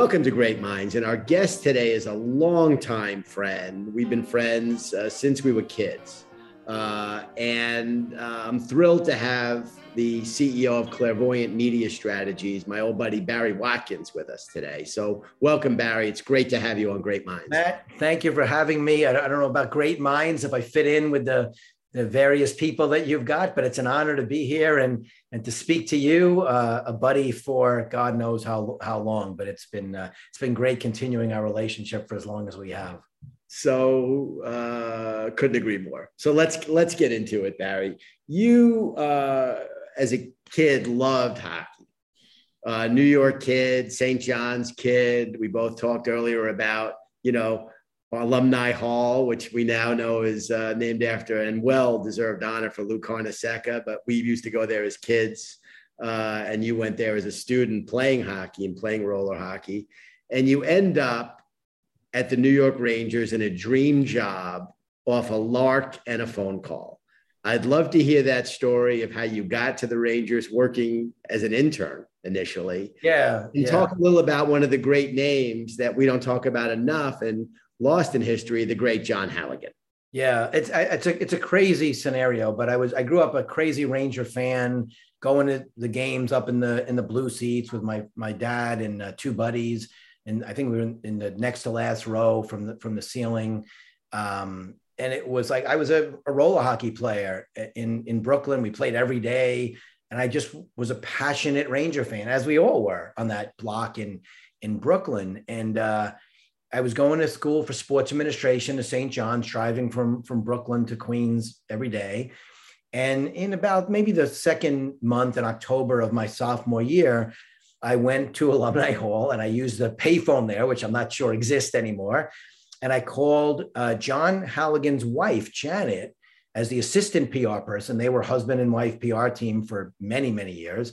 Welcome to Great Minds. And our guest today is a longtime friend. We've been friends uh, since we were kids. Uh, and uh, I'm thrilled to have the CEO of Clairvoyant Media Strategies, my old buddy Barry Watkins, with us today. So, welcome, Barry. It's great to have you on Great Minds. Matt, thank you for having me. I don't know about Great Minds if I fit in with the the various people that you've got, but it's an honor to be here and and to speak to you, uh, a buddy for God knows how how long. But it's been uh, it's been great continuing our relationship for as long as we have. So uh, couldn't agree more. So let's let's get into it, Barry. You uh, as a kid loved hockey. Uh, New York kid, St. John's kid. We both talked earlier about you know Alumni Hall, which we now know is uh, named after and well deserved honor for Lou Carnesecca. But we used to go there as kids, uh, and you went there as a student playing hockey and playing roller hockey, and you end up at the New York Rangers in a dream job off a lark and a phone call. I'd love to hear that story of how you got to the Rangers working as an intern initially. Yeah. And yeah. talk a little about one of the great names that we don't talk about enough and lost in history, the great John Halligan. Yeah, it's it's a it's a crazy scenario, but I was I grew up a crazy Ranger fan, going to the games up in the in the blue seats with my my dad and uh, two buddies, and I think we were in, in, the next to last row from the from the ceiling. Um, and it was like I was a, a roller hockey player in in Brooklyn. We played every day, and I just was a passionate Ranger fan, as we all were on that block in in Brooklyn. And uh, I was going to school for sports administration to St. John's, driving from from Brooklyn to Queens every day. And in about maybe the second month in October of my sophomore year, I went to Alumni Hall and I used the payphone there, which I'm not sure exists anymore. And I called uh, John Halligan's wife, Janet, as the assistant PR person. They were husband and wife PR team for many, many years.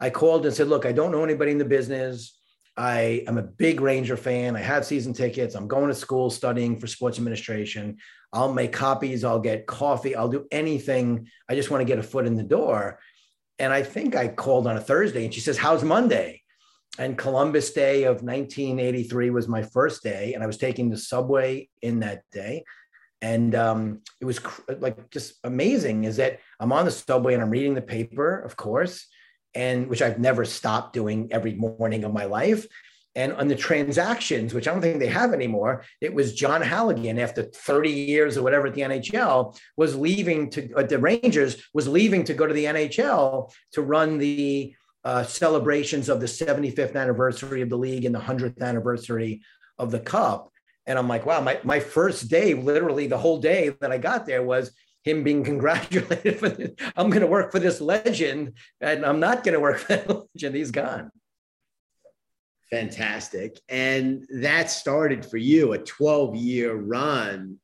I called and said, Look, I don't know anybody in the business. I am a big Ranger fan. I have season tickets. I'm going to school studying for sports administration. I'll make copies. I'll get coffee. I'll do anything. I just want to get a foot in the door. And I think I called on a Thursday and she says, How's Monday? And Columbus Day of 1983 was my first day. And I was taking the subway in that day. And um, it was cr- like just amazing is that I'm on the subway and I'm reading the paper, of course and which I've never stopped doing every morning of my life. And on the transactions, which I don't think they have anymore, it was John Halligan after 30 years or whatever at the NHL was leaving to uh, the Rangers was leaving to go to the NHL to run the uh, celebrations of the 75th anniversary of the league and the 100th anniversary of the cup. And I'm like, wow, my, my first day, literally the whole day that I got there was him being congratulated for this. I'm going to work for this legend, and I'm not going to work for that legend. He's gone. Fantastic. And that started for you a 12 year run,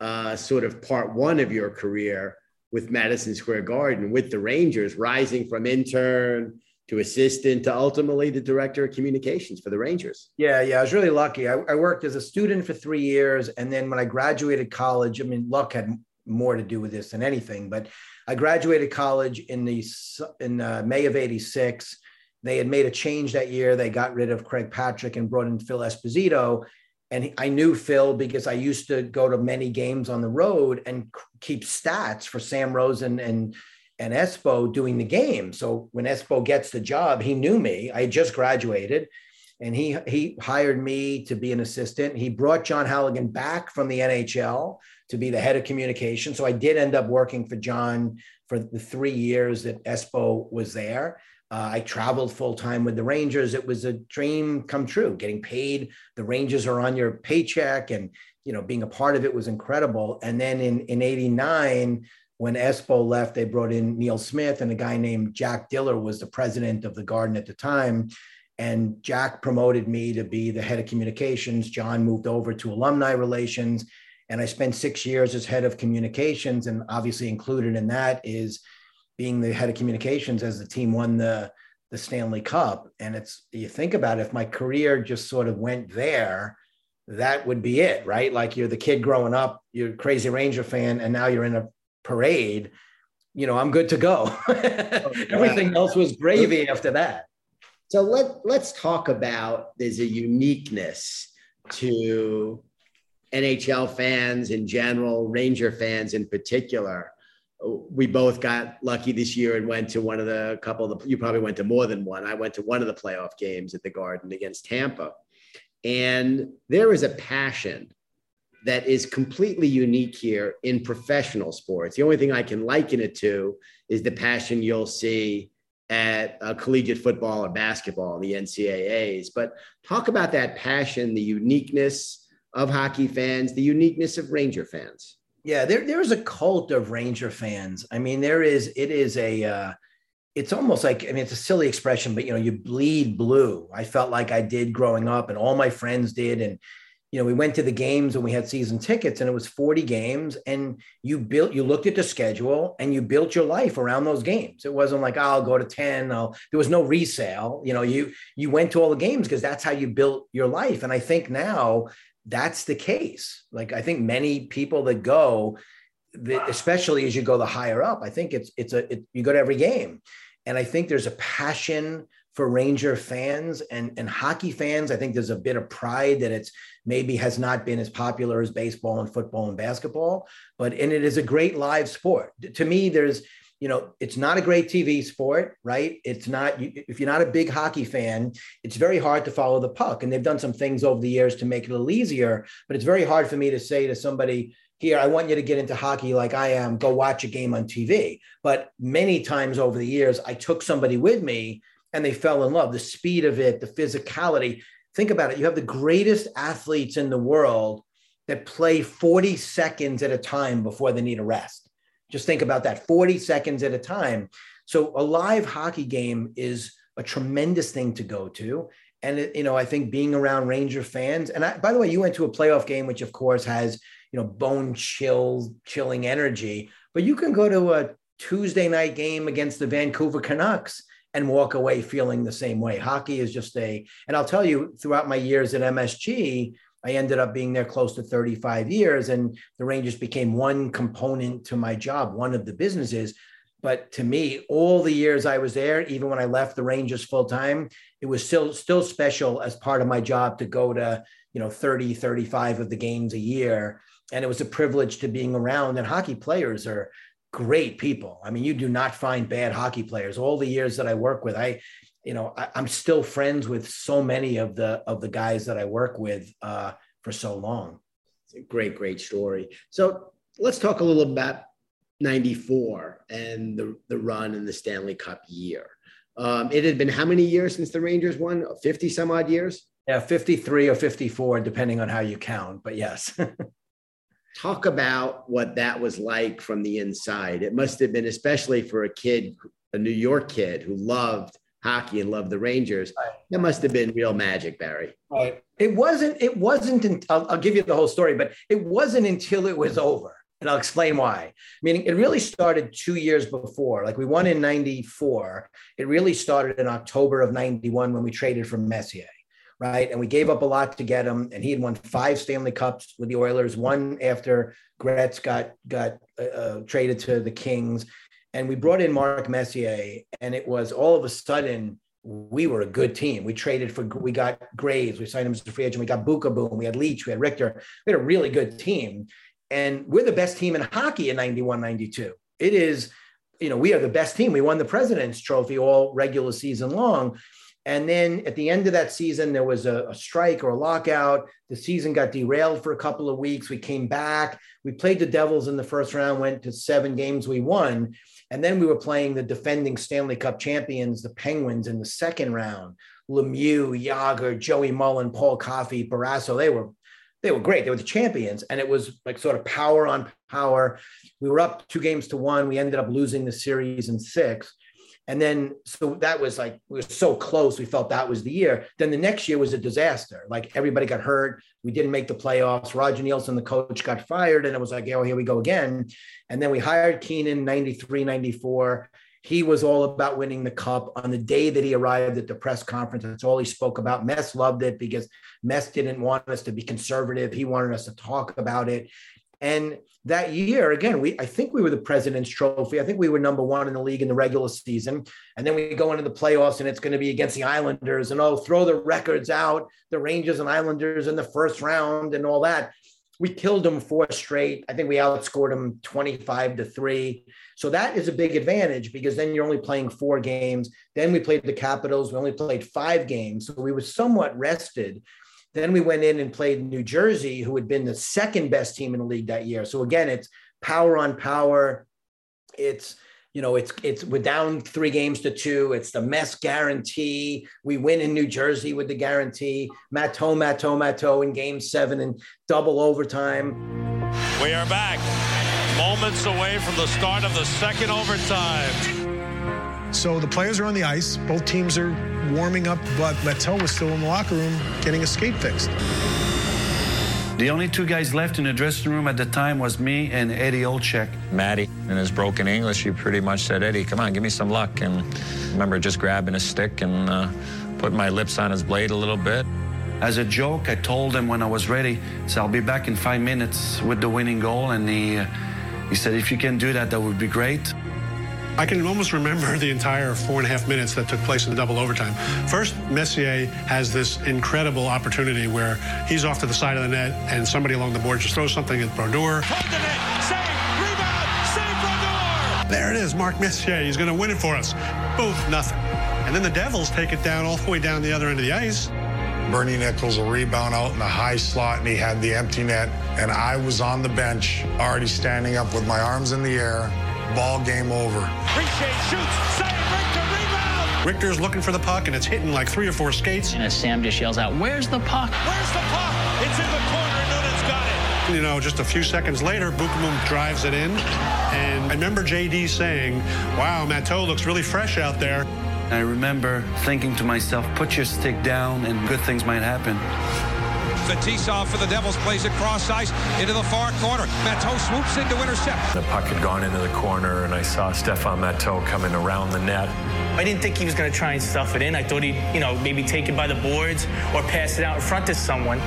uh, sort of part one of your career with Madison Square Garden with the Rangers, rising from intern to assistant to ultimately the director of communications for the Rangers. Yeah, yeah, I was really lucky. I, I, worked as a student for three years, and then when I graduated college, I mean, luck had more to do with this than anything. But I graduated college in the in uh, May of '86. They had made a change that year. They got rid of Craig Patrick and brought in Phil Esposito. And I knew Phil because I used to go to many games on the road and keep stats for Sam Rosen and and Espo doing the game. So when Espo gets the job, he knew me. I just graduated and he he hired me to be an assistant. He brought John Halligan back from the NHL to be the head of communication. So I did end up working for John for the three years that Espo was there. Uh, I traveled full time with the Rangers. It was a dream come true. Getting paid, the Rangers are on your paycheck, and you know being a part of it was incredible. And then in in '89, when Espo left, they brought in Neil Smith and a guy named Jack Diller was the president of the Garden at the time. And Jack promoted me to be the head of communications. John moved over to alumni relations. And I spent six years as head of communications. And obviously, included in that is being the head of communications as the team won the, the Stanley Cup. And it's, you think about it, if my career just sort of went there, that would be it, right? Like you're the kid growing up, you're a crazy Ranger fan, and now you're in a parade. You know, I'm good to go. oh, Everything else was gravy after that. So let let's talk about there's a uniqueness to NHL fans in general, Ranger fans in particular. We both got lucky this year and went to one of the couple of the, you probably went to more than one. I went to one of the playoff games at the Garden against Tampa. And there is a passion that is completely unique here in professional sports. The only thing I can liken it to is the passion you'll see at uh, collegiate football or basketball, the NCAAs. But talk about that passion, the uniqueness of hockey fans, the uniqueness of Ranger fans. Yeah, there, there's a cult of Ranger fans. I mean, there is, it is a, uh, it's almost like I mean it's a silly expression, but you know you bleed blue. I felt like I did growing up, and all my friends did, and you know we went to the games and we had season tickets, and it was forty games, and you built you looked at the schedule and you built your life around those games. It wasn't like oh, I'll go to ten. I'll, there was no resale. You know you you went to all the games because that's how you built your life, and I think now that's the case. Like I think many people that go especially as you go the higher up i think it's it's a it, you go to every game and I think there's a passion for Ranger fans and, and hockey fans. I think there's a bit of pride that it's maybe has not been as popular as baseball and football and basketball, but and it is a great live sport. To me, there's you know, it's not a great TV sport, right? It's not, if you're not a big hockey fan, it's very hard to follow the puck. And they've done some things over the years to make it a little easier, but it's very hard for me to say to somebody, here, I want you to get into hockey like I am, go watch a game on TV. But many times over the years, I took somebody with me and they fell in love. The speed of it, the physicality. Think about it. You have the greatest athletes in the world that play 40 seconds at a time before they need a rest. Just think about that 40 seconds at a time. So a live hockey game is a tremendous thing to go to. And, it, you know, I think being around Ranger fans, and I, by the way, you went to a playoff game, which of course has you know bone chill chilling energy but you can go to a tuesday night game against the vancouver canucks and walk away feeling the same way hockey is just a and i'll tell you throughout my years at msg i ended up being there close to 35 years and the rangers became one component to my job one of the businesses but to me all the years i was there even when i left the rangers full time it was still still special as part of my job to go to you know 30 35 of the games a year and it was a privilege to being around. And hockey players are great people. I mean, you do not find bad hockey players. All the years that I work with, I, you know, I, am still friends with so many of the of the guys that I work with uh, for so long. Great, great story. So let's talk a little about '94 and the the run in the Stanley Cup year. Um, it had been how many years since the Rangers won? 50 some odd years? Yeah, 53 or 54, depending on how you count. But yes. talk about what that was like from the inside. It must have been, especially for a kid, a New York kid who loved hockey and loved the Rangers. Right. That must have been real magic, Barry. Right. It wasn't. It wasn't. I'll, I'll give you the whole story, but it wasn't until it was over. And I'll explain why. Meaning, it really started two years before. Like we won in '94. It really started in October of '91 when we traded for Messier right? And we gave up a lot to get him, and he had won five Stanley Cups with the Oilers, one after Gretz got got uh, uh, traded to the Kings, and we brought in Mark Messier, and it was all of a sudden we were a good team. We traded for we got Graves, we signed him as a free agent, we got Beukeboom, we had Leetch, we had Richter, we had a really good team, and we're the best team in hockey in 91, 92. It is. You know, we are the best team. We won the President's Trophy all regular season long and then at the end of that season, there was a, a, strike or a lockout. The season got derailed for a couple of weeks. We came back. We played the Devils in the first round, went to seven games. We won. And then we were playing the defending Stanley Cup champions, the Penguins, in the second round. Lemieux, Jagr, Joey Mullen, Paul Coffey, Barrasso. They were they were great. They were the champions, and it was like sort of power on power. We were up two games to one. We ended up losing the series in six. And then, so that was like, we were so close. We felt that was the year. Then the next year was a disaster. Like everybody got hurt. We didn't make the playoffs. Roger Neilson, the coach, got fired. And it was like, oh, here we go again. And then we hired Keenan 93, 94. He was all about winning the cup on the day that he arrived at the press conference. That's all he spoke about. Mess loved it because Mess didn't want us to be conservative. He wanted us to talk about it. And that year, again, we I think we were the President's Trophy. I think we were number one in the league in the regular season. And then we go into the playoffs, and it's going to be against the Islanders. And oh, throw the records out, the Rangers and Islanders in the first round, and all that. We killed them four straight. I think we outscored them 25 to three. So that is a big advantage because then you're only playing four games. Then we played the Capitals. We only played five games. So we were somewhat rested. Then we went in and played New Jersey, who had been the second best team in the league that year. So again, it's power on power. It's you know, it's it's we're down three games to two. It's the mess guarantee. We win in New Jersey with the guarantee. Matteau, Matteau, Matteau in game seven and double overtime. We are back. Moments away from the start of the second overtime. So the players are on the ice. Both teams are warming up, but Matteau was still in the locker room getting a skate fixed. The only two guys left in the dressing room at the time was me and Eddie Olczyk. Matty, in his broken English, he pretty much said, Eddie, come on, give me some luck. And I remember just grabbing a stick and uh, putting my lips on his blade a little bit. As a joke, I told him when I was ready, so I'll be back in five minutes with the winning goal. And he, uh, he said, if you can do that, that would be great. I can almost remember the entire four and a half minutes that took place in the double overtime. First, Messier has this incredible opportunity where he's off to the side of the net and somebody along the board just throws something at Brodeur. There it is, Mark Messier. He's going to win it for us. Boom, nothing. And then the Devils take it down all the way down the other end of the ice. Bernie Nicholls a rebound out in the high slot, and he had the empty net. And I was on the bench, already standing up with my arms in the air, Ball game over. Richer shoots. Save Richter. Rebound. Richter's looking for the puck, and it's hitting like three or four skates. And as Sam just yells out, Where's the puck? Where's the puck? It's in the corner. Noonan's got it. You know, just a few seconds later, Beukeboom drives it in. And I remember JD saying, Wow, Matteau looks really fresh out there. I remember thinking to myself, put your stick down and good things might happen. Fetisov for the Devils plays it cross ice into the far corner. Matteau swoops in to intercept. The puck had gone into the corner, and I saw Stéphane Matteau coming around the net. I didn't think he was going to try and stuff it in. I thought he'd, you know, maybe take it by the boards or pass it out in front to someone.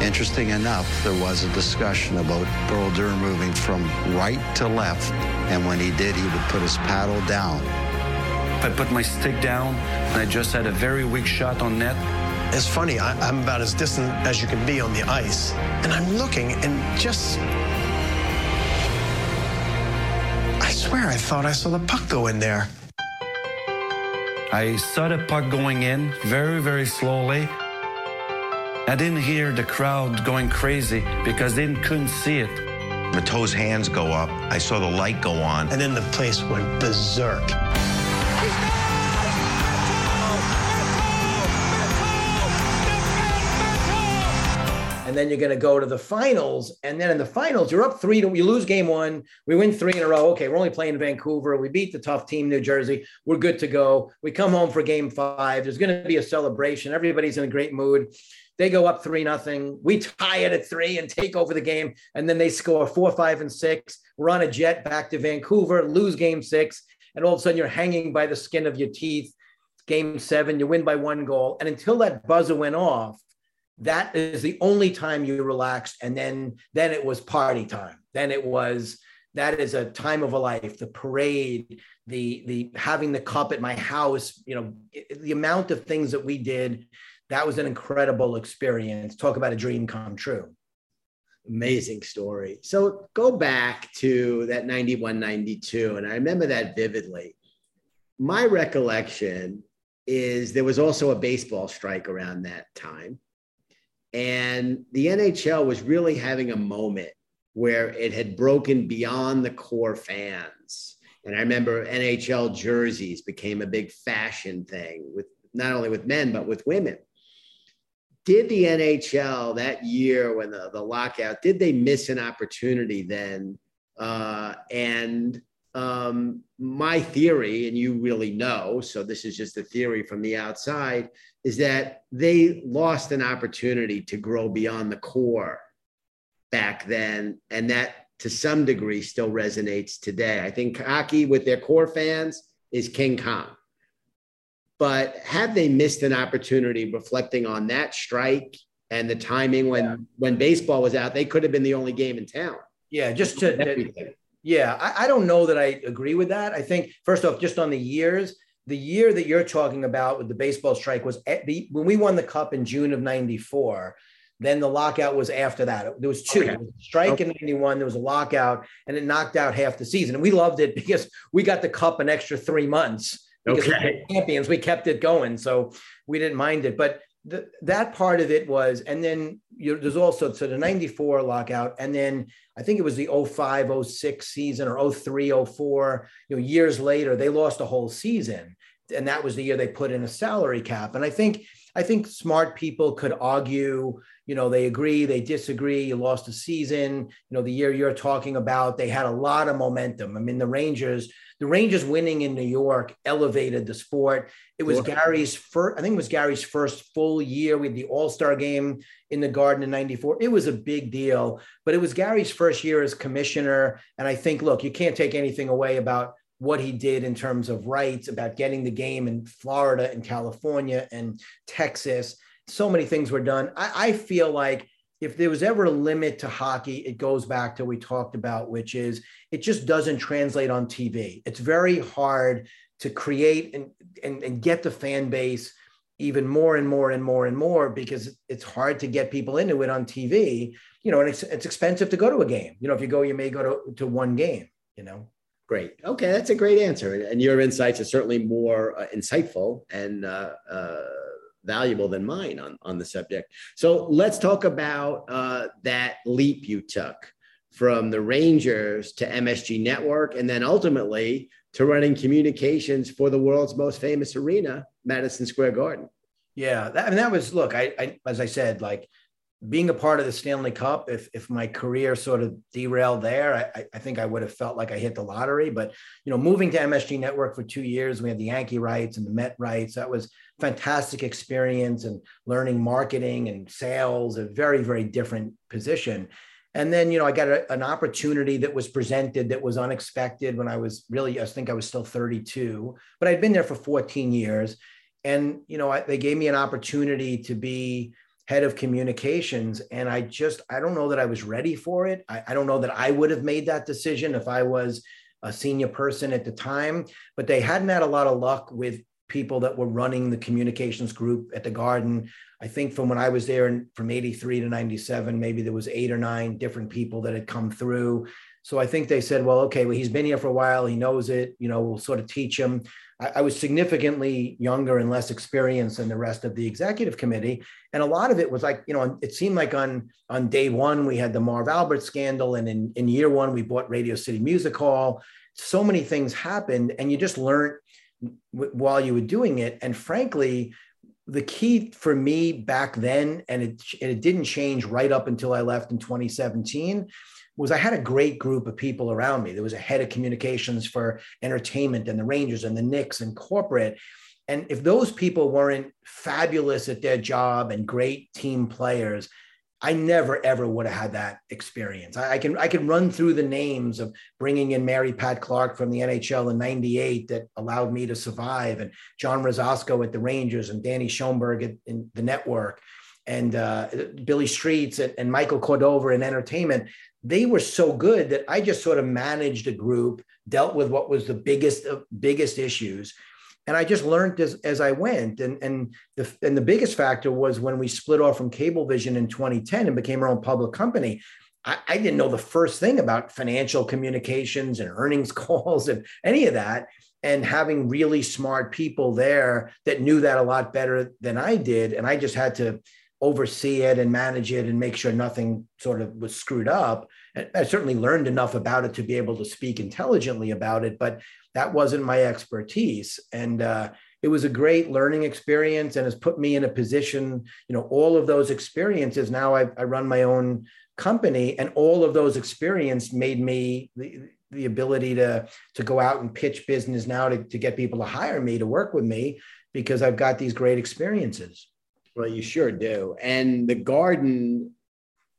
Interesting enough, there was a discussion about Brodeur moving from right to left, and when he did, he would put his paddle down. I put my stick down, and I just had a very weak shot on net. It's funny, I, am about as distant as you can be on the ice, and I'm looking and just. I swear I thought I saw the puck go in there. I saw the puck going in very, very slowly. I didn't hear the crowd going crazy because they couldn't see it. Matteau's hands go up. I saw the light go on. And then the place went berserk. And then you're going to go to the finals. And then in the finals, you're up three to you lose game one. We win three in a row. Okay, we're only playing Vancouver. We beat the tough team, New Jersey. We're good to go. We come home for game five. There's going to be a celebration. Everybody's in a great mood. They go up three nothing. We tie it at three and take over the game. And then they score four, five, and six. We're on a jet back to Vancouver, lose game six. And all of a sudden you're hanging by the skin of your teeth. Game seven, you win by one goal. And until that buzzer went off, that is the only time you relaxed and then then it was party time. Then it was that is a time of a life the parade the the having the cup at my house you know the amount of things that we did that was an incredible experience. Talk about a dream come true. Amazing story. So go back to that 91 92 and i remember that vividly. My recollection is there was also a baseball strike around that time and the NHL was really having a moment where it had broken beyond the core fans. And I remember NHL jerseys became a big fashion thing with not only with men, but with women. did the NHL that year when the, the lockout, did they miss an opportunity then? Uh, and um, my theory, and you really know, so this is just a theory from the outside, is that they lost an opportunity to grow beyond the core back then. And that to some degree still resonates today. I think hockey with their core fans is King Kong. But have they missed an opportunity reflecting on that strike and the timing when yeah. when baseball was out? They could have been the only game in town. Yeah, just to yeah, I, I don't know that I agree with that. I think first off, just on the years, the year that you're talking about with the baseball strike was at the, when we won the cup in June of '94. Then the lockout was after that. There was two. Okay. Was strike okay. in 91. There was a lockout, and it knocked out half the season. And we loved it because we got the cup an extra three months because okay. we champions. We kept it going. So we didn't mind it. But the, that part of it was, and then you, there's also so the 94 lockout, and then I think it was the 05, 06 season or 03, 04, you know, years later, they lost a whole season. And that was the year they put in a salary cap. And I think I think smart people could argue, you know, they agree, they disagree. You lost a season, you know, the year you're talking about, they had a lot of momentum. I mean, the Rangers, the Rangers winning in New York elevated the sport. It was sure. Gary's first, I think it was Gary's first full year with the All Star game in the Garden in 94. It was a big deal, but it was Gary's first year as commissioner. And I think, look, you can't take anything away about what he did in terms of rights about getting the game in Florida and California and Texas. So many things were done. I, I, feel like if there was ever a limit to hockey, it goes back to what we talked about, which is it just doesn't translate on TV. It's very hard to create and, and, and get the fan base even more and more and more and more because it's hard to get people into it on TV, you know, and it's, it's expensive to go to a game. You know, if you go, you may go to, to one game, you know. Great. Okay, that's a great answer, and your insights are certainly more uh, insightful and uh, uh, valuable than mine on on the subject. So let's talk about uh, that leap you took from the Rangers to MSG Network, and then ultimately to running communications for the world's most famous arena, Madison Square Garden. Yeah, that, that was look. I, I as I said, like being a part of the Stanley Cup, if if my career sort of derailed there, I, I think I would have felt like I hit the lottery. But you know, moving to MSG Network for two years, we had the Yankee rights and the Met rights. That was fantastic experience and learning marketing and sales, a very very different position. And then you know, I got a, an opportunity that was presented that was unexpected when I was really, I think I was still 32, but I'd been there for 14 years, and you know, I, they gave me an opportunity to be head of communications. And I just, I don't know that I was ready for it. I, I, don't know that I would have made that decision if I was a senior person at the time, but they hadn't had a lot of luck with people that were running the communications group at the garden. I think from when I was there from 83 to 97, maybe there was eight or nine different people that had come through. So I think they said, well, okay, well, he's been here for a while. He knows it, you know, we'll sort of teach him. I, I was significantly younger and less experienced than the rest of the executive committee. And a lot of it was like, you know, it seemed like on, on day one, we had the Marv Albert scandal. And in, in year one, we bought Radio City Music Hall. So many things happened, and you just learned w- while you were doing it. And frankly, the key for me back then, and it, and it didn't change right up until I left in 2017, was I had a great group of people around me. There was a head of communications for entertainment and the Rangers and the Knicks and corporate. And if those people weren't fabulous at their job and great team players, I never ever would have had that experience. I, I, can I can run through the names of bringing in Mary Pat Clark from the NHL in '98 that allowed me to survive, and John Rosasco at the Rangers, and Danny Schoenberg at in the network, and uh, Billy Streets and, and Michael Cordova in entertainment they were so good that I just sort of managed a group, dealt with what was the biggest biggest issues, and I just learned as, as I went. And and the and the biggest factor was when we split off from Cablevision in 2010 and became our own public company. I, I didn't know the first thing about financial communications and earnings calls and any of that. And having really smart people there that knew that a lot better than I did, and I just had to oversee it and manage it and make sure nothing sort of was screwed up. I certainly learned enough about it to be able to speak intelligently about it, but that wasn't my expertise. And uh, it was a great learning experience and has put me in a position, you know, all of those experiences. Now I, I run my own company and all of those experience made me the, the ability to, to go out and pitch business now to, to get people to hire me to work with me because I've got these great experiences. Well, you sure do. And the garden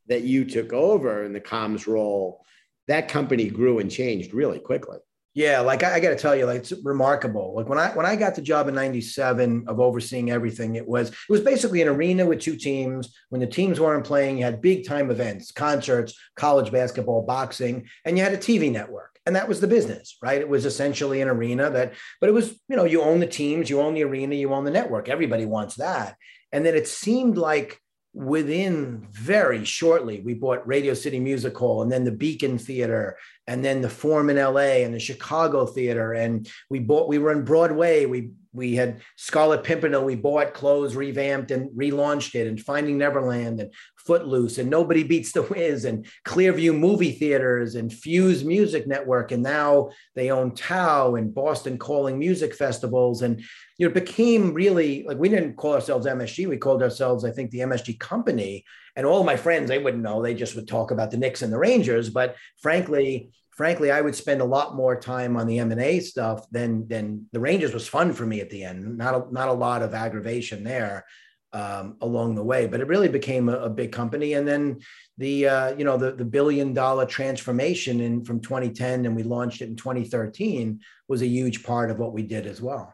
that you took over in the comms role, that company grew and changed really quickly. Yeah, like I, I got to tell you, like it's remarkable. Like when I when I got the job in '97 of overseeing everything, it was it was basically an arena with two teams. When the teams weren't playing, you had big time events, concerts, college basketball, boxing, and you had a TV network, and that was the business, right? It was essentially an arena that, but it was you know you own the teams, you own the arena, you own the network. Everybody wants that, and then it seemed like within very shortly we bought radio city music hall and then the beacon theater and then the Forum in LA and the Chicago Theater. And we bought, we were on Broadway. We we had Scarlet Pimpernel. We bought, clothes, revamped, and relaunched it. And Finding Neverland and Footloose and Nobody Beats the Wiz and Clearview Movie Theaters and Fuse Music Network. And now they own Tao and Boston Calling Music Festivals. And you know, it became really like we didn't call ourselves MSG. We called ourselves, I think, the MSG Company. And all my friends, they wouldn't know. They just would talk about the Knicks and the Rangers. But frankly, frankly, I would spend a lot more time on the M and A stuff than than the Rangers was fun for me at the end. Not a, not a lot of aggravation there um, along the way, but it really became a, a big company. And then the uh, you know the the billion dollar transformation in from 2010 and we launched it in 2013 was a huge part of what we did as well.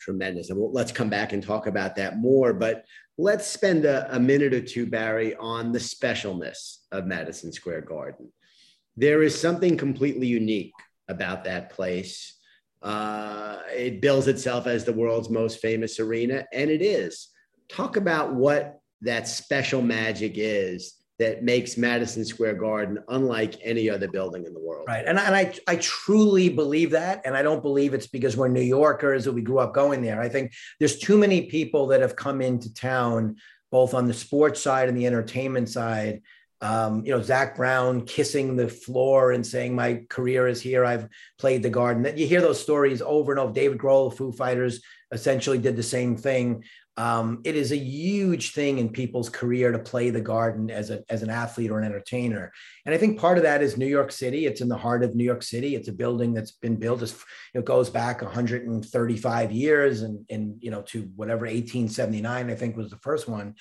Tremendous, and let's come back and talk about that more. But let's spend a, a minute or two, Barry, on the specialness of Madison Square Garden there is something completely unique about that place. Uh, it bills itself as the world's most famous arena, and it is. Talk about what that special magic is that makes Madison Square Garden unlike any other building in the world. Right. And, and I, I truly believe that. And I don't believe it's because we're New Yorkers or we grew up going there. I think there's too many people that have come into town, both on the sports side and the entertainment side, um, you know, Zac Brown kissing the floor and saying, "My career is here. I've played the garden." You hear those stories over and over. David Grohl, Foo Fighters, essentially did the same thing. Um, it is a huge thing in people's career to play the garden as a as an athlete or an entertainer, and I think part of that is New York City. It's in the heart of New York City. It's a building that's been built. As, it goes back 135 years, and and you know to whatever 1879 I think was the first one.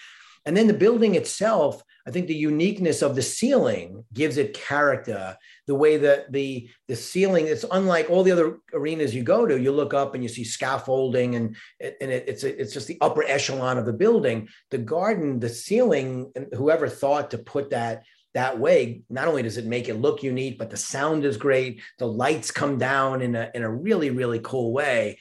And then the building itself, I think the uniqueness of the ceiling gives it character. The way that the the ceiling, it's unlike all the other arenas you go to. You look up and you see scaffolding, and and it, it's a, it's just the upper echelon of the building. The garden, the ceiling, and whoever thought to put that that way, not only does it make it look unique, but the sound is great. The lights come down in a in a really really cool way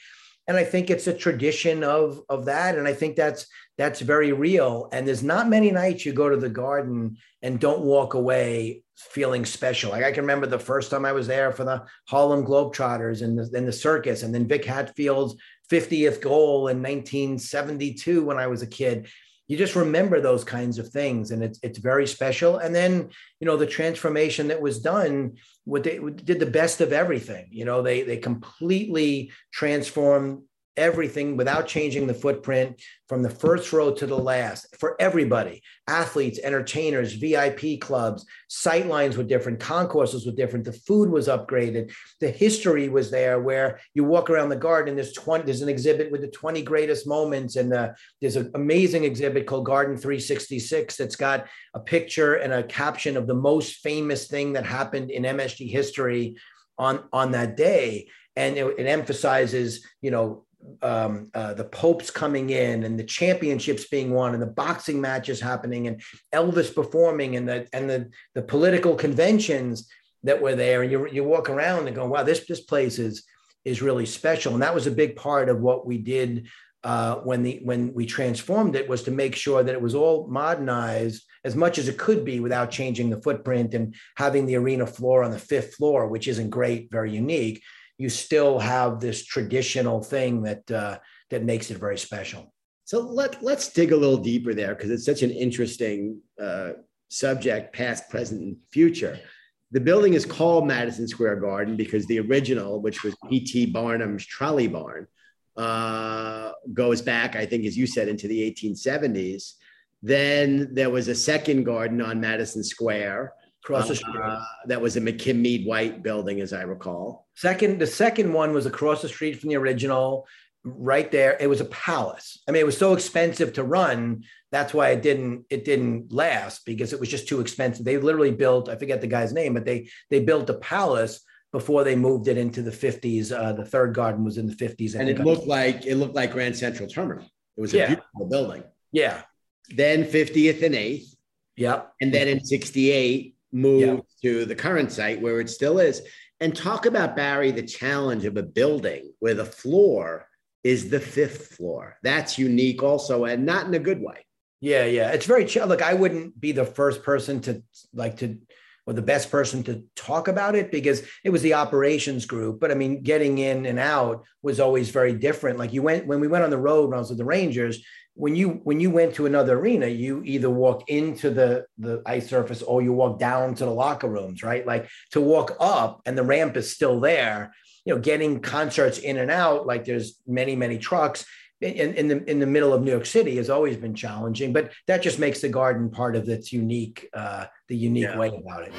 and i think it's a tradition of of that and i think that's that's very real. And there's not many nights you go to the garden and don't walk away feeling special. Like I can remember the first time I was there for the Harlem Globetrotters and the, and the circus, and then Vic Hadfield's 50th goal in 1972 when I was a kid. You just remember those kinds of things, and it's it's very special. And then you know the transformation that was done, what they did the best of everything. You know they they completely transformed everything without changing the footprint from the first row to the last for everybody athletes entertainers vip clubs sight lines were different concourses were different the food was upgraded the history was there where you walk around the garden and there's 20 there's an exhibit with the 20 greatest moments and uh, there's an amazing exhibit called garden 366 that's got a picture and a caption of the most famous thing that happened in msg history on on that day. And it, it emphasizes you know um, uh, the popes coming in and the championships being won and the boxing matches happening and Elvis performing and the and the the political conventions that were there. And you you walk around and go wow this this place is is really special. And that was a big part of what we did uh, when the when we transformed it was to make sure that it was all modernized as much as it could be without changing the footprint and having the arena floor on the fifth floor which isn't great very unique you still have this traditional thing that uh, that makes it very special. So let let's dig a little deeper there because it's such an interesting uh, subject, past, present, and future. The building is called Madison Square Garden because the original, which was P.T. Barnum's trolley barn, uh, goes back, I think, as you said, into the 1870s. Then there was a second garden on Madison Square. Across the street. Uh, that was a McKim Mead White building, as I recall. Second, the second one was across the street from the original, right there. It was a palace. I mean, it was so expensive to run. That's why it didn't it didn't last because it was just too expensive. They literally built, I forget the guy's name, but they they built a palace before they moved it into the 50s. Uh, the third garden was in the 50s. And it looked like it looked like Grand Central Terminal. It was a Yeah. beautiful building. yeah. Then 50th and 8th. Yep. And then in 68, moved to the current site where it still is. And talk about Barry, the challenge of a building where the floor is the fifth floor. That's unique also, and not in a good way. Yeah, yeah. It's very chill. Look, I wouldn't be the first person to like to or the best person to talk about it because it was the operations group. But I mean, getting in and out was always very different. Like you went when we went on the road when I was with the Rangers, when you when you went to another arena, you either walked into the the ice surface or you walk down to the locker rooms, right? Like to walk up and the ramp is still there. You know, getting concerts in and out, like there's many, many trucks in, in the in the middle of New York City has always been challenging, but that just makes the garden part of its unique, uh, the unique way about it.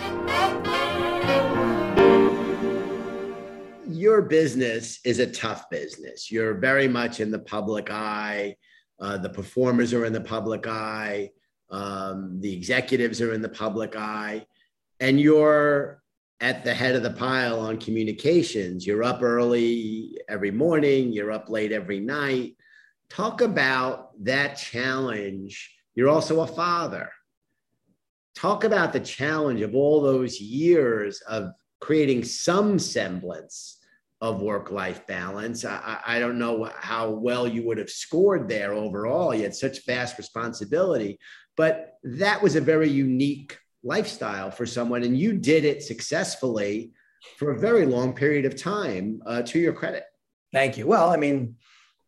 Your business is a tough business. You're very much in the public eye. Uh, the performers are in the public eye. Um, the executives are in the public eye. And you're at the head of the pile on communications. You're up early every morning, you're up late every night. Talk about that challenge. You're also a father. Talk about the challenge of all those years of creating some semblance of work life balance. I, I don't know how well you would have scored there overall. You had such vast responsibility, but that was a very unique lifestyle for someone, and you did it successfully for a very long period of time. Uh, to your credit. Thank you. Well, I mean,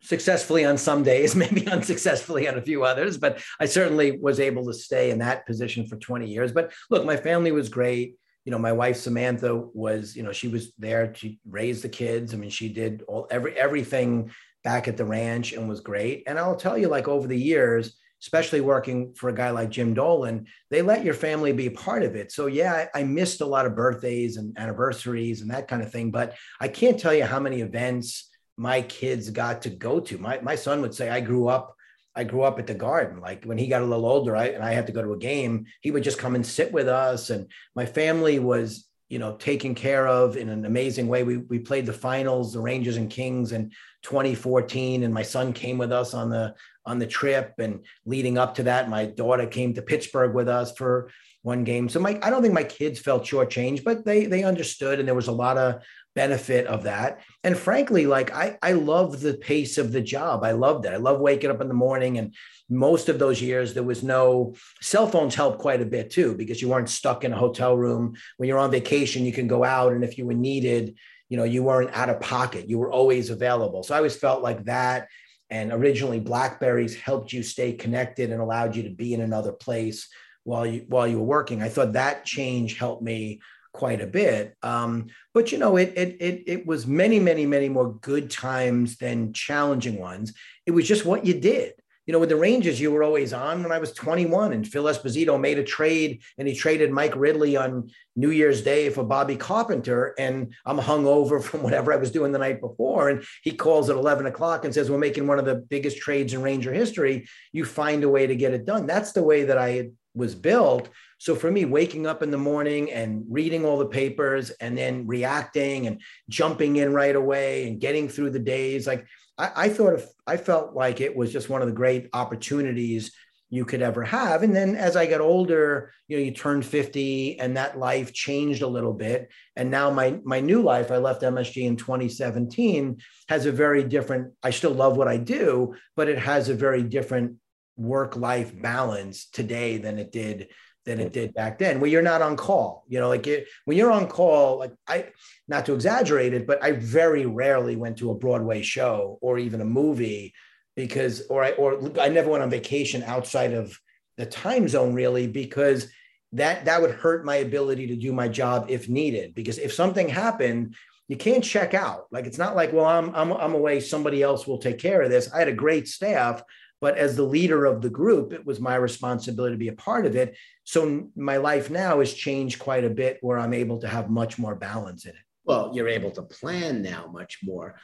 successfully on some days, maybe unsuccessfully on a few others, but I certainly was able to stay in that position for 20 years. But look, my family was great. You know, my wife Samantha was, you know, she was there. She raised the kids. I mean, she did all every everything back at the ranch and was great. And I'll tell you, like over the years, especially working for a guy like Jim Dolan, they let your family be part of it. So yeah, I, I missed a lot of birthdays and anniversaries and that kind of thing. But I can't tell you how many events my kids got to go to. My my son would say, I grew up, I grew up at the garden. Like when he got a little older, I and I had to go to a game, he would just come and sit with us. And my family was, you know, taken care of in an amazing way. We we played the finals, the Rangers and Kings in 2014. And my son came with us on the on the trip. And leading up to that, my daughter came to Pittsburgh with us for one game. So my I don't think my kids felt shortchanged, but they they understood and there was a lot of benefit of that. And frankly, like I, I love the pace of the job. I loved it. I love waking up in the morning. And most of those years, there was no cell phones helped quite a bit too, because you weren't stuck in a hotel room. When you're on vacation, you can go out. And if you were needed, you know, you weren't out of pocket. You were always available. So I always felt like that. And originally Blackberries helped you stay connected and allowed you to be in another place while you while you were working. I thought that change helped me quite a bit. Um, but you know, it, it it it was many, many, many more good times than challenging ones. It was just what you did. You know, with the Rangers, you were always on when I was 21, and Phil Esposito made a trade, and he traded Mike Ridley on New Year's Day for Bobby Carpenter, and I'm hungover from whatever I was doing the night before, and he calls at 11 o'clock and says, "We're making one of the biggest trades in Ranger history. You find a way to get it done." That's the way that I was built. So for me, waking up in the morning and reading all the papers and then reacting and jumping in right away and getting through the days, like I, I thought of, I felt like it was just one of the great opportunities you could ever have. And then as I got older, you know, you turned 50 and that life changed a little bit. And now my my new life, I left MSG in 2017, has a very different, I still love what I do, but it has a very different work-life balance today than it did than it did back then where you're not on call you know like it, when you're on call like i not to exaggerate it but i very rarely went to a broadway show or even a movie because or i or i never went on vacation outside of the time zone really because that that would hurt my ability to do my job if needed because if something happened you can't check out. Like it's not like, well, I'm I'm I'm away, somebody else will take care of this. I had a great staff, but as the leader of the group, it was my responsibility to be a part of it. So my life now has changed quite a bit where I'm able to have much more balance in it. Well, you're able to plan now much more.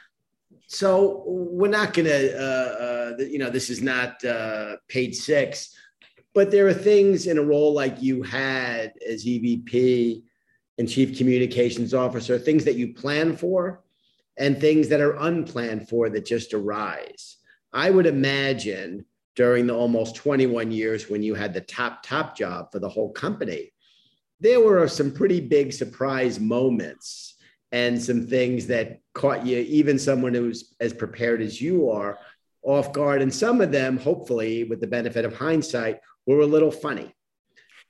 So we're not going to, uh, uh, you know, this is not uh, page six, but there are things in a role like you had as EVP and Chief Communications Officer, things that you plan for and things that are unplanned for that just arise. I would imagine during the almost 21 years when you had the top, top job for the whole company, there were some pretty big surprise moments and some things that caught you, even someone who's as prepared as you are, off guard. And some of them, hopefully, with the benefit of hindsight, were a little funny.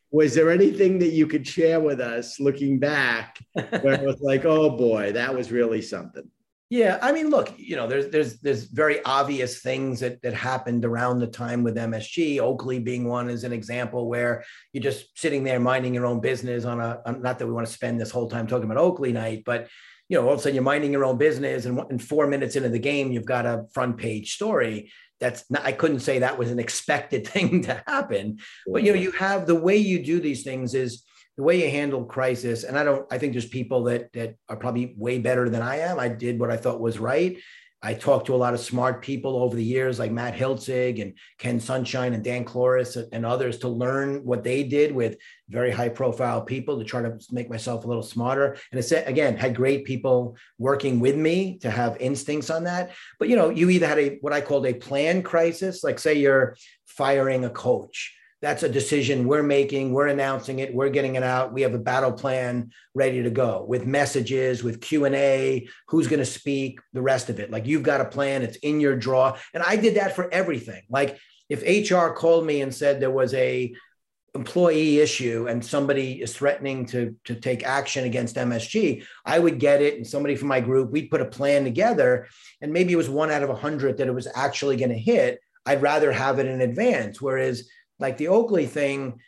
Was there anything that you could share with us looking back where it was like, oh boy, that was really something? Yeah, I mean, look, you know, there's there's there's very obvious things that that happened around the time with MSG. Oakley being one is an example where you're just sitting there minding your own business on a not that we want to spend this whole time talking about Oakley night, but you know, all of a sudden you're minding your own business, and in four minutes into the game, you've got a front page story. That's not, I couldn't say that was an expected thing to happen, but you know, you have the way you do these things is the way you handle crisis and i don't i think there's people that that are probably way better than i am. I did what i thought was right. I talked to a lot of smart people over the years like matt hiltzik and ken sunshine and dan klores and others to learn what they did with very high profile people to try to make myself a little smarter. And it's again had great people working with me to have instincts on that. But you know you either had a what i called a planned crisis like say you're firing a coach that's a decision we're making we're announcing it we're getting it out. We have a battle plan ready to go with messages with q&a who's going to speak the rest of it. Like you've got a plan it's in your draw. And i did that for everything. Like if hr called me and said there was a employee issue and somebody is threatening to, to take action against msg i would get it and somebody from my group we'd put a plan together. And maybe it was one out of a hundred that it was actually going to hit. I'd rather have it in advance. Whereas like the Oakley thing,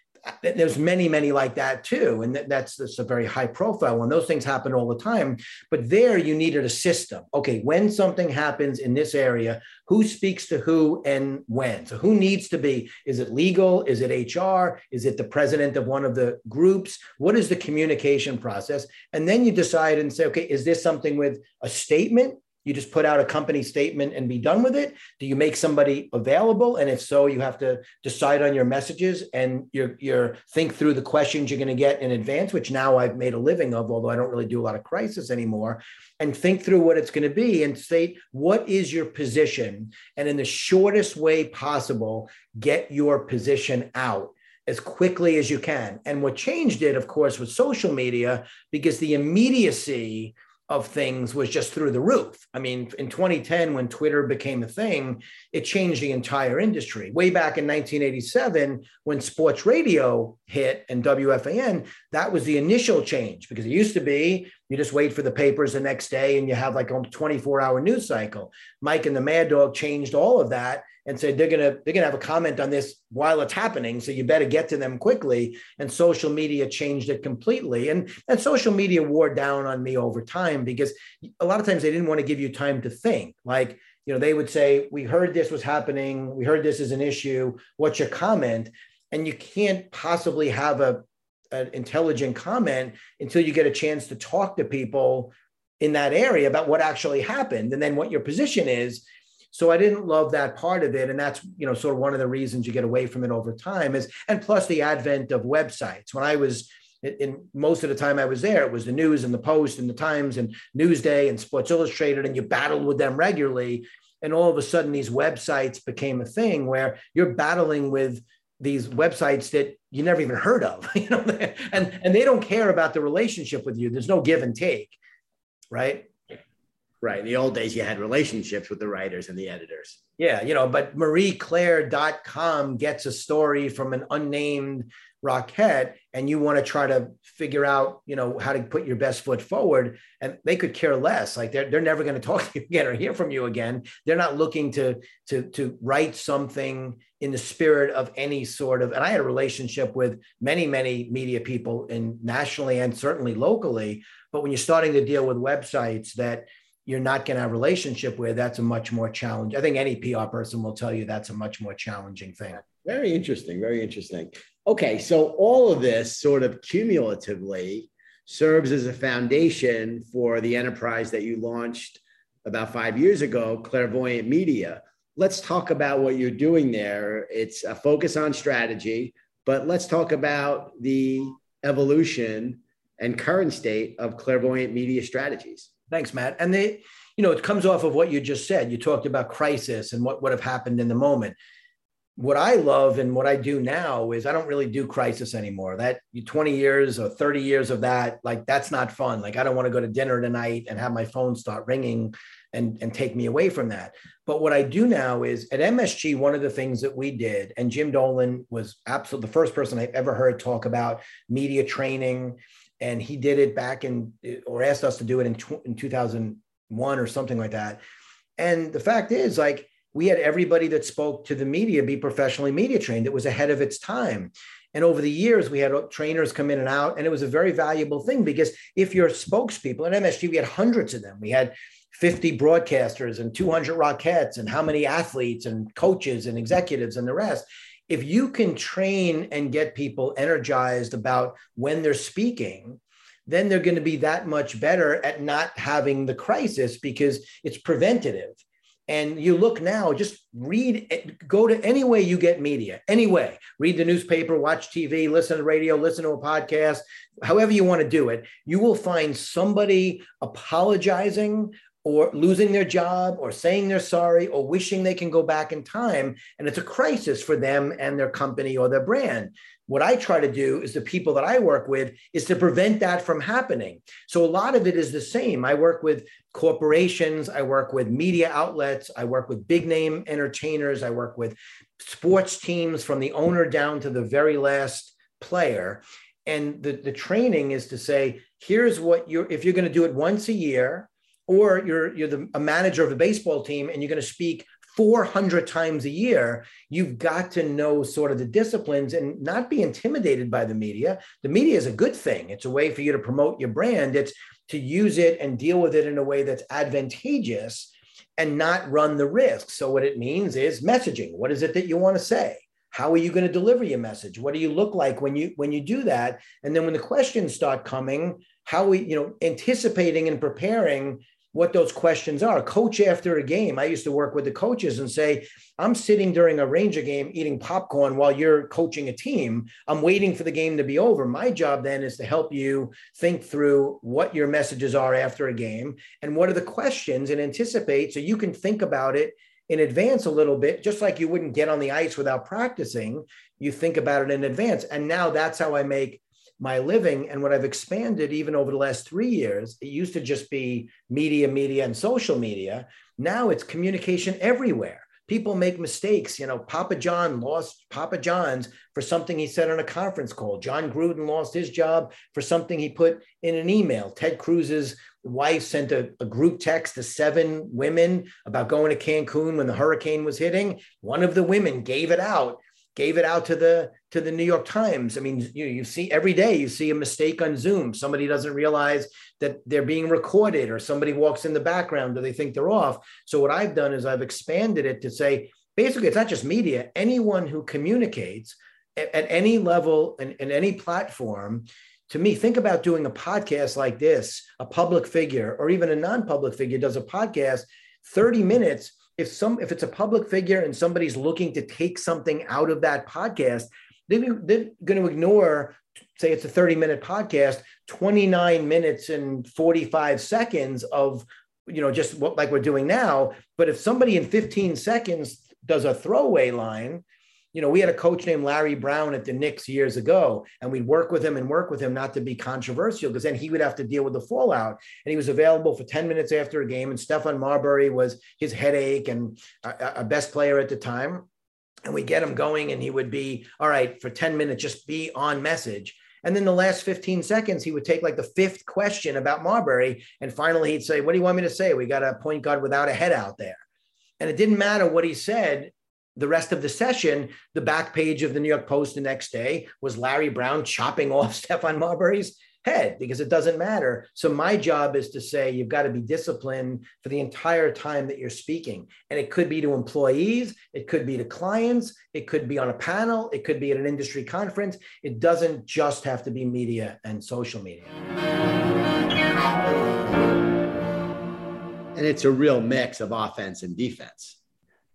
there's many, many like that too. And that's, that's a very high profile one. Those things happen all the time. But there you needed a system. Okay, when something happens in this area, who speaks to who and when? So who needs to be? Is it legal? Is it HR? Is it the president of one of the groups? What is the communication process? And then you decide and say, okay, is this something with a statement? You just put out a company statement and be done with it? Do you make somebody available? And if so, you have to decide on your messages and you're, you're think through the questions you're going to get in advance, which now I've made a living of, although I don't really do a lot of crisis anymore, and think through what it's going to be and state what is your position. And in the shortest way possible, get your position out as quickly as you can. And what changed it, of course, was social media because the immediacy of things was just through the roof. I mean, in 2010, when Twitter became a thing, it changed the entire industry. Way back in 1987, when sports radio hit and WFAN, that was the initial change because it used to be you just wait for the papers the next day and you have like a 24 hour news cycle. Mike and the Mad Dog changed all of that and said they're gonna they're gonna have a comment on this while it's happening, so you better get to them quickly. And social media changed it completely, and and social media wore down on me over time because a lot of times they didn't want to give you time to think. Like you know they would say, "We heard this was happening. We heard this is an issue. What's your comment?" And you can't possibly have a an intelligent comment until you get a chance to talk to people in that area about what actually happened and then what your position is so I didn't love that part of it. And that's, you know, sort of one of the reasons you get away from it over time is, and plus the advent of websites. When I was in most of the time I was there, it was the news and the post and the Times and Newsday and Sports Illustrated, and you battled with them regularly. And all of a sudden, these websites became a thing where you're battling with these websites that you never even heard of, you know, and and they don't care about the relationship with you. There's no give and take, right? Right. In the old days, you had relationships with the writers and the editors. Yeah, you know, but marieclaire.com gets a story from an unnamed Rockette, and you want to try to figure out, you know, how to put your best foot forward. And they could care less. Like they're, they're never going to talk to you again or hear from you again. They're not looking to, to, to write something in the spirit of any sort of, and I had a relationship with many, many media people in nationally and certainly locally But when you're starting to deal with websites that you're not going to have a relationship with, that's a much more challenge. I think any PR person will tell you that's a much more challenging thing. Very interesting. Very interesting. Okay, so all of this sort of cumulatively serves as a foundation for the enterprise that you launched about five years ago, Clairvoyant Media. Let's talk about what you're doing there. It's a focus on strategy, but let's talk about the evolution and current state of Clairvoyant Media strategies. Thanks, Matt. And they, you know, it comes off of what you just said. You talked about crisis and what would have happened in the moment. What I love and what I do now is I don't really do crisis anymore. That 20 years or 30 years of that, like that's not fun. Like I don't want to go to dinner tonight and have my phone start ringing and, and take me away from that. But what I do now is at MSG, one of the things that we did, and Jim Dolan was absolutely the first person I've ever heard talk about media training and he did it back in or asked us to do it in, in 2001 or something like that. And the fact is like we had everybody that spoke to the media be professionally media trained. It was ahead of its time. And over the years we had uh, trainers come in and out and it was a very valuable thing because if you're spokespeople at msg we had hundreds of them. We had 50 broadcasters and 200 Rockettes and how many athletes and coaches and executives and the rest if you can train and get people energized about when they're speaking, then they're going to be that much better at not having the crisis because it's preventative. And you look now, just read, go to any way you get media, any way. Read the newspaper, watch TV, listen to radio, listen to a podcast, however you want to do it. You will find somebody apologizing or losing their job or saying they're sorry or wishing they can go back in time. And it's a crisis for them and their company or their brand. What I try to do is the people that I work with is to prevent that from happening. So a lot of it is the same. I work with corporations, I work with media outlets, I work with big name entertainers, I work with sports teams from the owner down to the very last player. And the, the training is to say, here's what you're, if you're going to do it once a year, or you're you're the, a manager of a baseball team and you're going to speak 400 times a year you've got to know sort of the disciplines and not be intimidated by the media. The media is a good thing. It's a way for you to promote your brand. It's to use it and deal with it in a way that's advantageous and not run the risk. So what it means is messaging. What is it that you want to say? How are you going to deliver your message? What do you look like when you when you do that? And then when the questions start coming how we you know anticipating and preparing what those questions are. Coach after a game, I used to work with the coaches and say, I'm sitting during a Ranger game eating popcorn while you're coaching a team. I'm waiting for the game to be over. My job then is to help you think through what your messages are after a game and what are the questions and anticipate so you can think about it in advance a little bit, just like you wouldn't get on the ice without practicing. You think about it in advance. And now that's how I make my living and what I've expanded even over the last three years, it used to just be media, media, and social media. Now it's communication everywhere. People make mistakes. You know, Papa John lost Papa John's for something he said on a conference call. Jon Gruden lost his job for something he put in an email. Ted Cruz's wife sent a, a group text to seven women about going to Cancun when the hurricane was hitting. One of the women gave it out gave it out to the to the New York Times. I mean, you you see every day you see a mistake on Zoom. Somebody doesn't realize that they're being recorded, or somebody walks in the background, or they think they're off. So what I've done is I've expanded it to say basically it's not just media. Anyone who communicates at, at any level and, and any platform. To me, think about doing a podcast like this, a public figure or even a non-public figure does a podcast, 30 minutes if some if it's a public figure and somebody's looking to take something out of that podcast, they, they're going to ignore say it's a 30 minute podcast 29 minutes and 45 seconds of you know just what like we're doing now. But if somebody in 15 seconds does a throwaway line you know, we had a coach named Larry Brown at the Knicks years ago, and we'd work with him and work with him not to be controversial because then he would have to deal with the fallout. And he was available for 10 minutes after a game. And Stephon Marbury was his headache and a best player at the time. And we get him going, and he would be, all right, for 10 minutes, just be on message. And then the last 15 seconds, he would take like the fifth question about Marbury. And finally, he'd say, What do you want me to say? We got a point guard without a head out there. And it didn't matter what he said the rest of the session, the back page of the New York Post the next day was Larry Brown chopping off Stephon Marbury's head because it doesn't matter. So my job is to say you've got to be disciplined for the entire time that you're speaking. And it could be to employees, it could be to clients, it could be on a panel, it could be at an industry conference. It doesn't just have to be media and social media. And it's a real mix of offense and defense.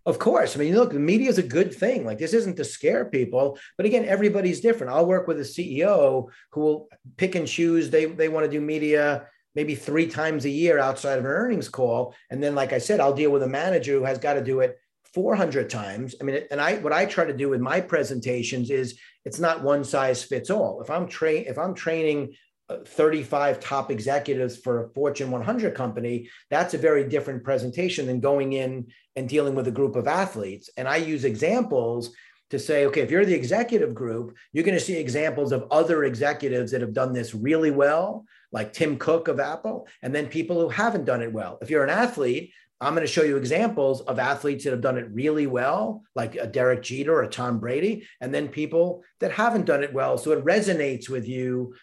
Of course. I mean, look, the media is a good thing. Like, this isn't to scare people. But again, everybody's different. I'll work with a CEO who will pick and choose. They, they want to do media maybe three times a year outside of an earnings call. And then, like I said, I'll deal with a manager who has got to do it 400 times. I mean, and I, what I try to do with my presentations is it's not one size fits all. If I'm train, if I'm training 35 top executives for a Fortune 100 company, that's a very different presentation than going in and dealing with a group of athletes. And I use examples to say, okay, if you're the executive group, you're going to see examples of other executives that have done this really well, like Tim Cook of Apple, and then people who haven't done it well. If you're an athlete, I'm going to show you examples of athletes that have done it really well, like a Derek Jeter or a Tom Brady, and then people that haven't done it well. So it resonates with you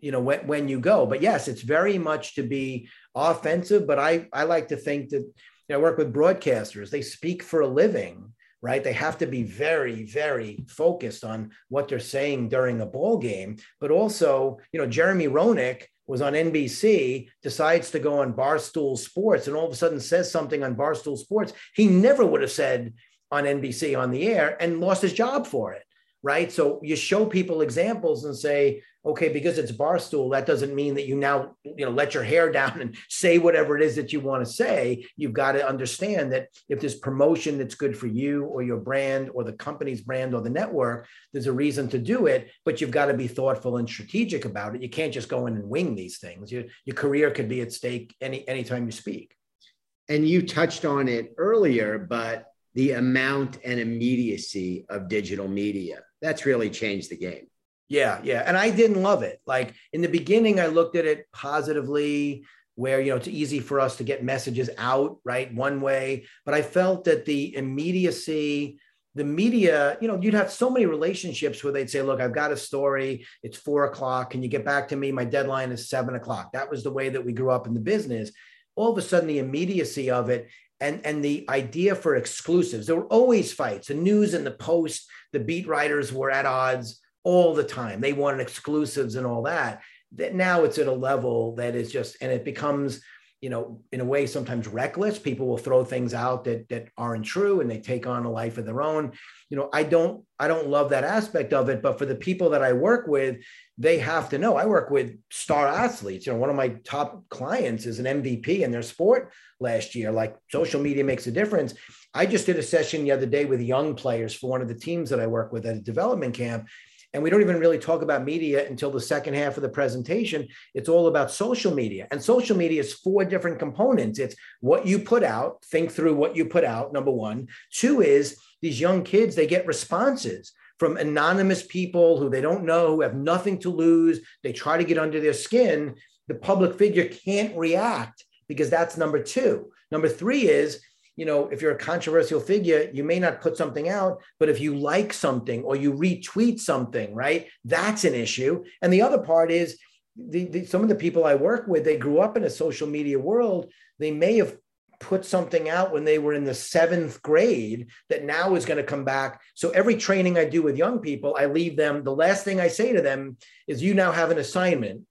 you know when, when you go. But yes it's very much to be offensive but i i like to think that you know, I work with broadcasters. They speak for a living right? They have to be very very focused on what they're saying during a ball game. But also you know jeremy roenick was on nbc decides to go on barstool sports and all of a sudden says something on barstool sports he never would have said on nbc on the air and lost his job for it right? So you show people examples and say, okay, because it's barstool, that doesn't mean that you now, you know, let your hair down and say whatever it is that you want to say. You've got to understand that if there's promotion that's good for you or your brand or the company's brand or the network, there's a reason to do it, but you've got to be thoughtful and strategic about it. You can't just go in and wing these things. Your, your career could be at stake any anytime you speak. And you touched on it earlier, but the amount and immediacy of digital media that's really changed the game. Yeah, yeah. And I didn't love it. Like in the beginning, I looked at it positively, where, you know, it's easy for us to get messages out, right? One way. But I felt that the immediacy, the media, you know, you'd have so many relationships where they'd say, look, I've got a story. It's four o'clock. Can you get back to me? My deadline is seven o'clock. That was the way that we grew up in the business. All of a sudden, the immediacy of it and and the idea for exclusives. There were always fights. The news and the post the beat writers were at odds all the time. They wanted exclusives and all that. That now it's at a level that is just and it becomes you know in a way sometimes reckless people will throw things out that that aren't true and they take on a life of their own you know i don't i don't love that aspect of it but for the people that i work with they have to know. I work with star athletes. You know, one of my top clients is an MVP in their sport last year. Like social media makes a difference. I just did a session the other day with young players for one of the teams that I work with at a development camp. And we don't even really talk about media until the second half of the presentation. It's all about social media. And social media is four different components it's what you put out, think through what you put out, number one. Two is these young kids, they get responses from anonymous people who they don't know, who have nothing to lose. They try to get under their skin. The public figure can't react because that's number two. Number three is, you know, if you're a controversial figure, you may not put something out, but if you like something or you retweet something, right, that's an issue. And the other part is, the, the, some of the people I work with, they grew up in a social media world. They may have put something out when they were in the seventh grade that now is going to come back. So every training I do with young people, I leave them. The last thing I say to them is, you now have an assignment.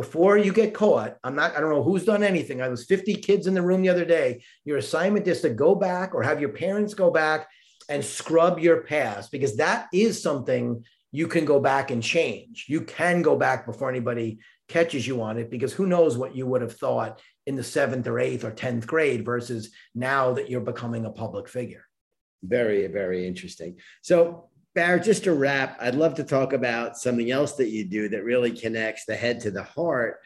Before you get caught, I'm not, I don't know who's done anything. I was 50 kids in the room the other day. Your assignment is to go back or have your parents go back and scrub your past because that is something you can go back and change. You can go back before anybody catches you on it because who knows what you would have thought in the seventh or eighth or 10th grade versus now that you're becoming a public figure. Very, very interesting. So, Barry, just to wrap, I'd love to talk about something else that you do that really connects the head to the heart.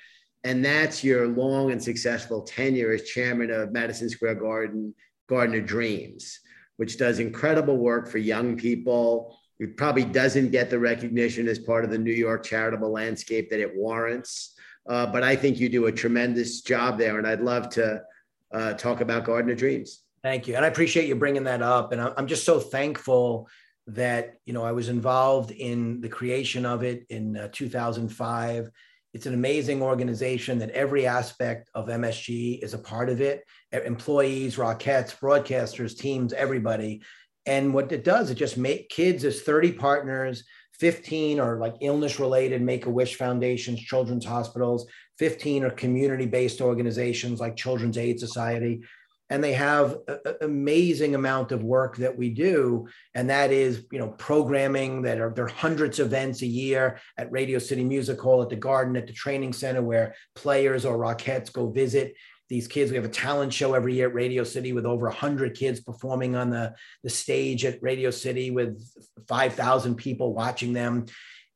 And that's your long and successful tenure as chairman of Madison Square Garden, Garden of Dreams, which does incredible work for young people. It probably doesn't get the recognition as part of the New York charitable landscape that it warrants. Uh, but I think you do a tremendous job there, and I'd love to uh, talk about Garden of Dreams. Thank you, and I appreciate you bringing that up. And I'm just so thankful that you know I was involved in the creation of it in uh, 2005, It's an amazing organization that every aspect of MSG is a part of it. Employees, Rockettes, broadcasters, teams, everybody. And what it does, it just make kids as 30 partners, 15 are like illness related, Make a Wish Foundations, children's hospitals, 15 are community based organizations like Children's Aid Society and they have an amazing amount of work that we do and that is you know programming that are there are hundreds of events a year at radio city music hall at the garden at the training center where players or rockettes go visit these kids. We have a talent show every year at radio city with over 100 kids performing on the, the stage at radio city with 5000 people watching them.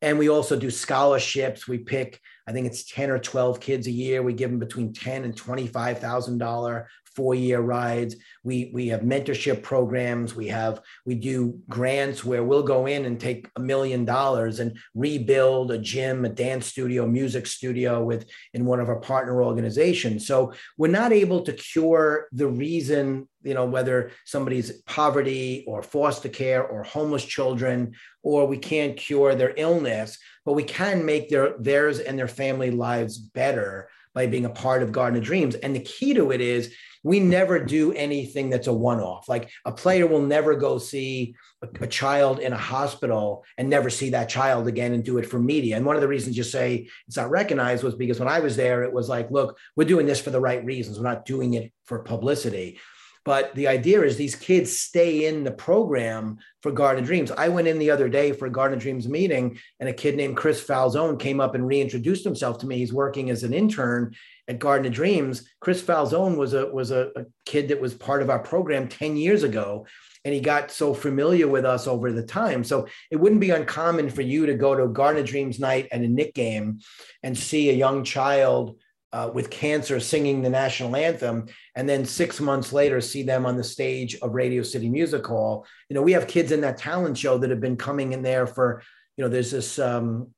And we also do scholarships. We pick i think it's 10 or 12 kids a year we give them between 10 and 25000 dollar four year rides. We we have mentorship programs. We have we do grants where we'll go in and take a million dollars and rebuild a gym, a dance studio, music studio with in one of our partner organizations. So we're not able to cure the reason you know whether somebody's poverty or foster care or homeless children or we can't cure their illness but we can make their theirs and their family lives better by being a part of garden of dreams and the key to it is we never do anything that's a one off. Like a player will never go see a, a, child in a hospital and never see that child again and do it for media. And one of the reasons you say it's not recognized was because when I was there, it was like, look, we're doing this for the right reasons. We're not doing it for publicity. But the idea is these kids stay in the program for Garden Dreams. I went in the other day for a Garden Dreams meeting, and a kid named Chris Falzone came up and reintroduced himself to me. He's working as an intern at Garden Dreams. Chris Falzone was a was a, a kid that was part of our program 10 years ago and he got so familiar with us over the time. So it wouldn't be uncommon for you to go to Garden of Dreams night at a Knick game and see a young child uh, with cancer singing the national anthem, and then six months later see them on the stage of Radio City Music Hall. You know, we have kids in that talent show that have been coming in there for, you know, there's this um,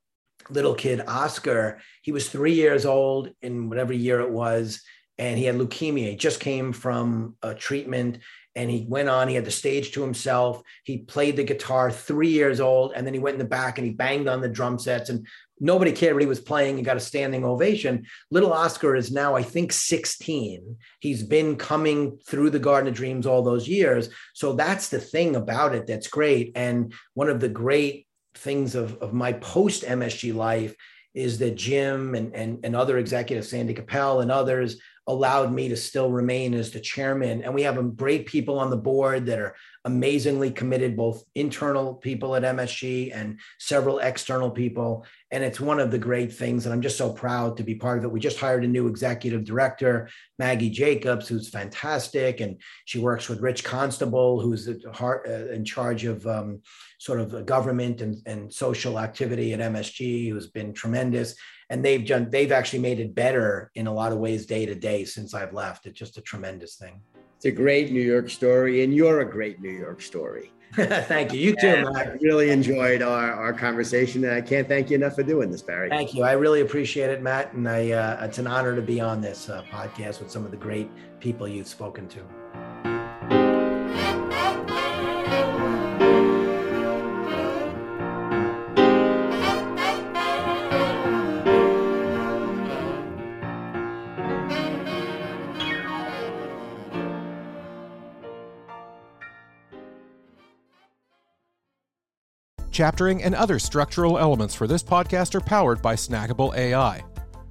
little kid, Oscar. He was three years old in whatever year it was, and he had leukemia. He just came from a treatment and he went on he had the stage to himself he played the guitar three years old and then he went in the back and he banged on the drum sets and nobody cared what he was playing and got a standing ovation. Little Oscar is now, I think, 16. He's been coming through the Garden of Dreams all those years. So that's the thing about it that's great. And one of the great things of, of my post MSG life is that Jim and, and, and other executives, Sandy Capel and others, allowed me to still remain as the chairman. And we have great people on the board that are amazingly committed, both internal people at MSG and several external people. And it's one of the great things. And I'm just so proud to be part of it. We just hired a new executive director, Maggie Jacobs, who's fantastic. And she works with Rich Constable, who's uh, in charge of um, sort of government and, and social activity at MSG, who's been tremendous and they've done they've actually made it better in a lot of ways day to day since I've left. It's just a tremendous thing. It's a great New York story, and you're a great New York story. thank you. You too, Matt. I really enjoyed our, our conversation, and I can't thank you enough for doing this, Barry. Thank you. I really appreciate it, Matt, and I uh, it's an honor to be on this uh, podcast with some of the great people you've spoken to. Chaptering and other structural elements for this podcast are powered by Snackable AI.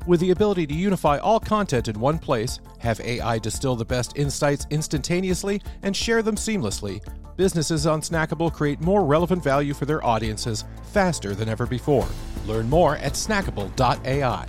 With the ability to unify all content in one place, have AI distill the best insights instantaneously, and share them seamlessly, businesses on Snackable create more relevant value for their audiences faster than ever before. Learn more at snackable.ai.